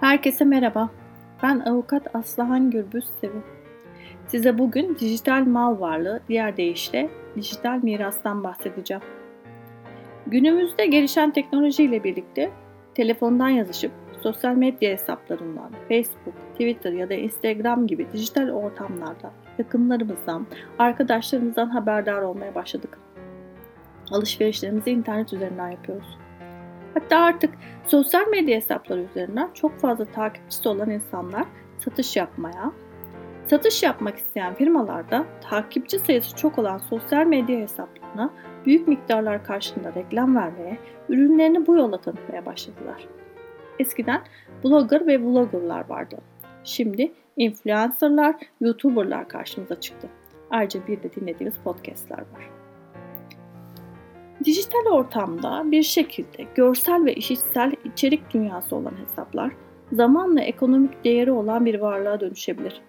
Herkese merhaba. Ben avukat Aslıhan Gürbüz Sevim. Size bugün dijital mal varlığı, diğer deyişle dijital mirastan bahsedeceğim. Günümüzde gelişen teknolojiyle birlikte telefondan yazışıp sosyal medya hesaplarından, Facebook, Twitter ya da Instagram gibi dijital ortamlarda yakınlarımızdan, arkadaşlarımızdan haberdar olmaya başladık. Alışverişlerimizi internet üzerinden yapıyoruz. Hatta artık sosyal medya hesapları üzerinden çok fazla takipçisi olan insanlar satış yapmaya, satış yapmak isteyen firmalarda takipçi sayısı çok olan sosyal medya hesaplarına büyük miktarlar karşılığında reklam vermeye, ürünlerini bu yolla tanıtmaya başladılar. Eskiden blogger ve vloggerlar vardı. Şimdi influencerlar, youtuberlar karşımıza çıktı. Ayrıca bir de dinlediğimiz podcastlar var. Dijital ortamda bir şekilde görsel ve işitsel içerik dünyası olan hesaplar zamanla ekonomik değeri olan bir varlığa dönüşebilir.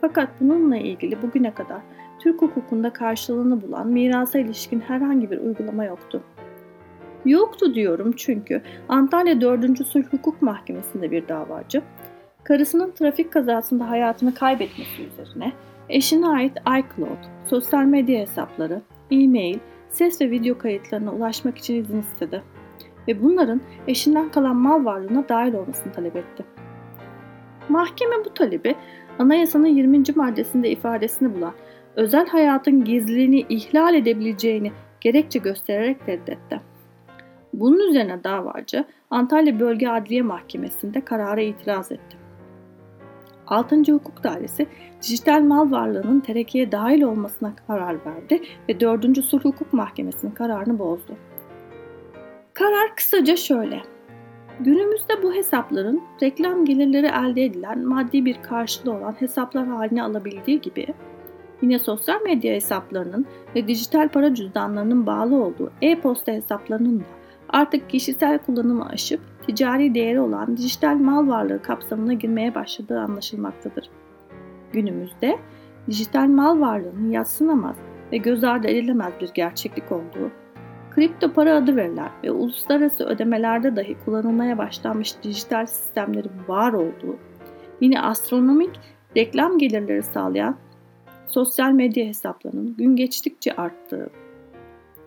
Fakat bununla ilgili bugüne kadar Türk hukukunda karşılığını bulan mirasa ilişkin herhangi bir uygulama yoktu. Yoktu diyorum çünkü Antalya 4. Sulh Hukuk Mahkemesi'nde bir davacı, karısının trafik kazasında hayatını kaybetmesi üzerine eşine ait iCloud, sosyal medya hesapları, e-mail, ses ve video kayıtlarına ulaşmak için izin istedi ve bunların eşinden kalan mal varlığına dahil olmasını talep etti. Mahkeme bu talebi anayasanın 20. maddesinde ifadesini bulan özel hayatın gizliliğini ihlal edebileceğini gerekçe göstererek reddetti. Bunun üzerine davacı Antalya Bölge Adliye Mahkemesi'nde karara itiraz etti. 6. Hukuk Dairesi dijital mal varlığının terekeye dahil olmasına karar verdi ve 4. Sulh Hukuk Mahkemesi'nin kararını bozdu. Karar kısaca şöyle. Günümüzde bu hesapların reklam gelirleri elde edilen maddi bir karşılığı olan hesaplar haline alabildiği gibi yine sosyal medya hesaplarının ve dijital para cüzdanlarının bağlı olduğu e-posta hesaplarının da artık kişisel kullanımı aşıp ticari değeri olan dijital mal varlığı kapsamına girmeye başladığı anlaşılmaktadır. Günümüzde dijital mal varlığının yatsınamaz ve göz ardı edilemez bir gerçeklik olduğu, kripto para adı verilen ve uluslararası ödemelerde dahi kullanılmaya başlanmış dijital sistemlerin var olduğu, yine astronomik reklam gelirleri sağlayan sosyal medya hesaplarının gün geçtikçe arttığı,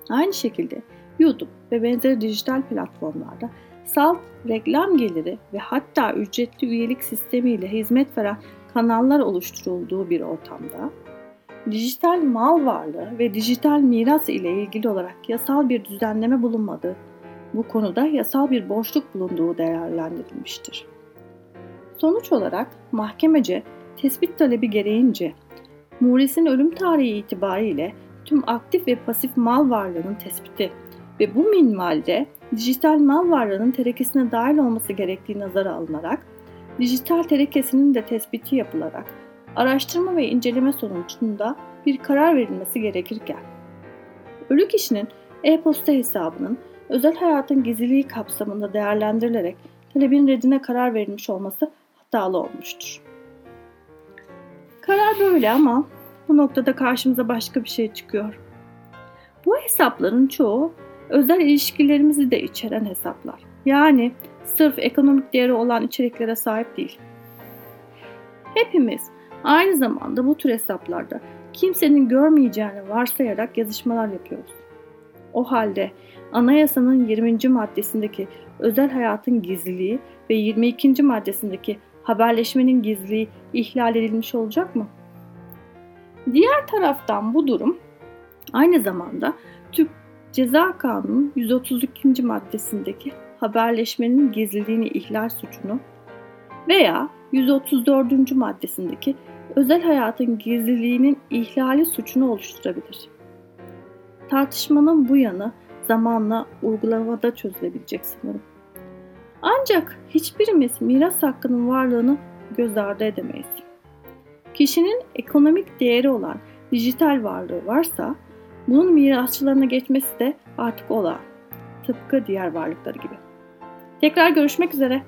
aynı şekilde YouTube ve benzeri dijital platformlarda salt reklam geliri ve hatta ücretli üyelik sistemiyle hizmet veren kanallar oluşturulduğu bir ortamda dijital mal varlığı ve dijital miras ile ilgili olarak yasal bir düzenleme bulunmadığı, bu konuda yasal bir boşluk bulunduğu değerlendirilmiştir. Sonuç olarak mahkemece tespit talebi gereğince Muris'in ölüm tarihi itibariyle tüm aktif ve pasif mal varlığının tespiti ve bu minvalde dijital mal varlığının terekesine dahil olması gerektiği nazara alınarak, dijital terekesinin de tespiti yapılarak araştırma ve inceleme sonucunda bir karar verilmesi gerekirken, ölü kişinin e-posta hesabının özel hayatın gizliliği kapsamında değerlendirilerek talebin reddine karar verilmiş olması hatalı olmuştur. Karar böyle ama bu noktada karşımıza başka bir şey çıkıyor. Bu hesapların çoğu özel ilişkilerimizi de içeren hesaplar. Yani sırf ekonomik değeri olan içeriklere sahip değil. Hepimiz aynı zamanda bu tür hesaplarda kimsenin görmeyeceğini varsayarak yazışmalar yapıyoruz. O halde anayasanın 20. maddesindeki özel hayatın gizliliği ve 22. maddesindeki haberleşmenin gizliliği ihlal edilmiş olacak mı? Diğer taraftan bu durum aynı zamanda Türk Ceza Kanunu 132. maddesindeki haberleşmenin gizliliğini ihlal suçunu veya 134. maddesindeki özel hayatın gizliliğinin ihlali suçunu oluşturabilir. Tartışmanın bu yanı zamanla uygulamada çözülebilecek sanırım. Ancak hiçbirimiz miras hakkının varlığını göz ardı edemeyiz. Kişinin ekonomik değeri olan dijital varlığı varsa bunun mirasçılarına geçmesi de artık olağan. Tıpkı diğer varlıkları gibi. Tekrar görüşmek üzere.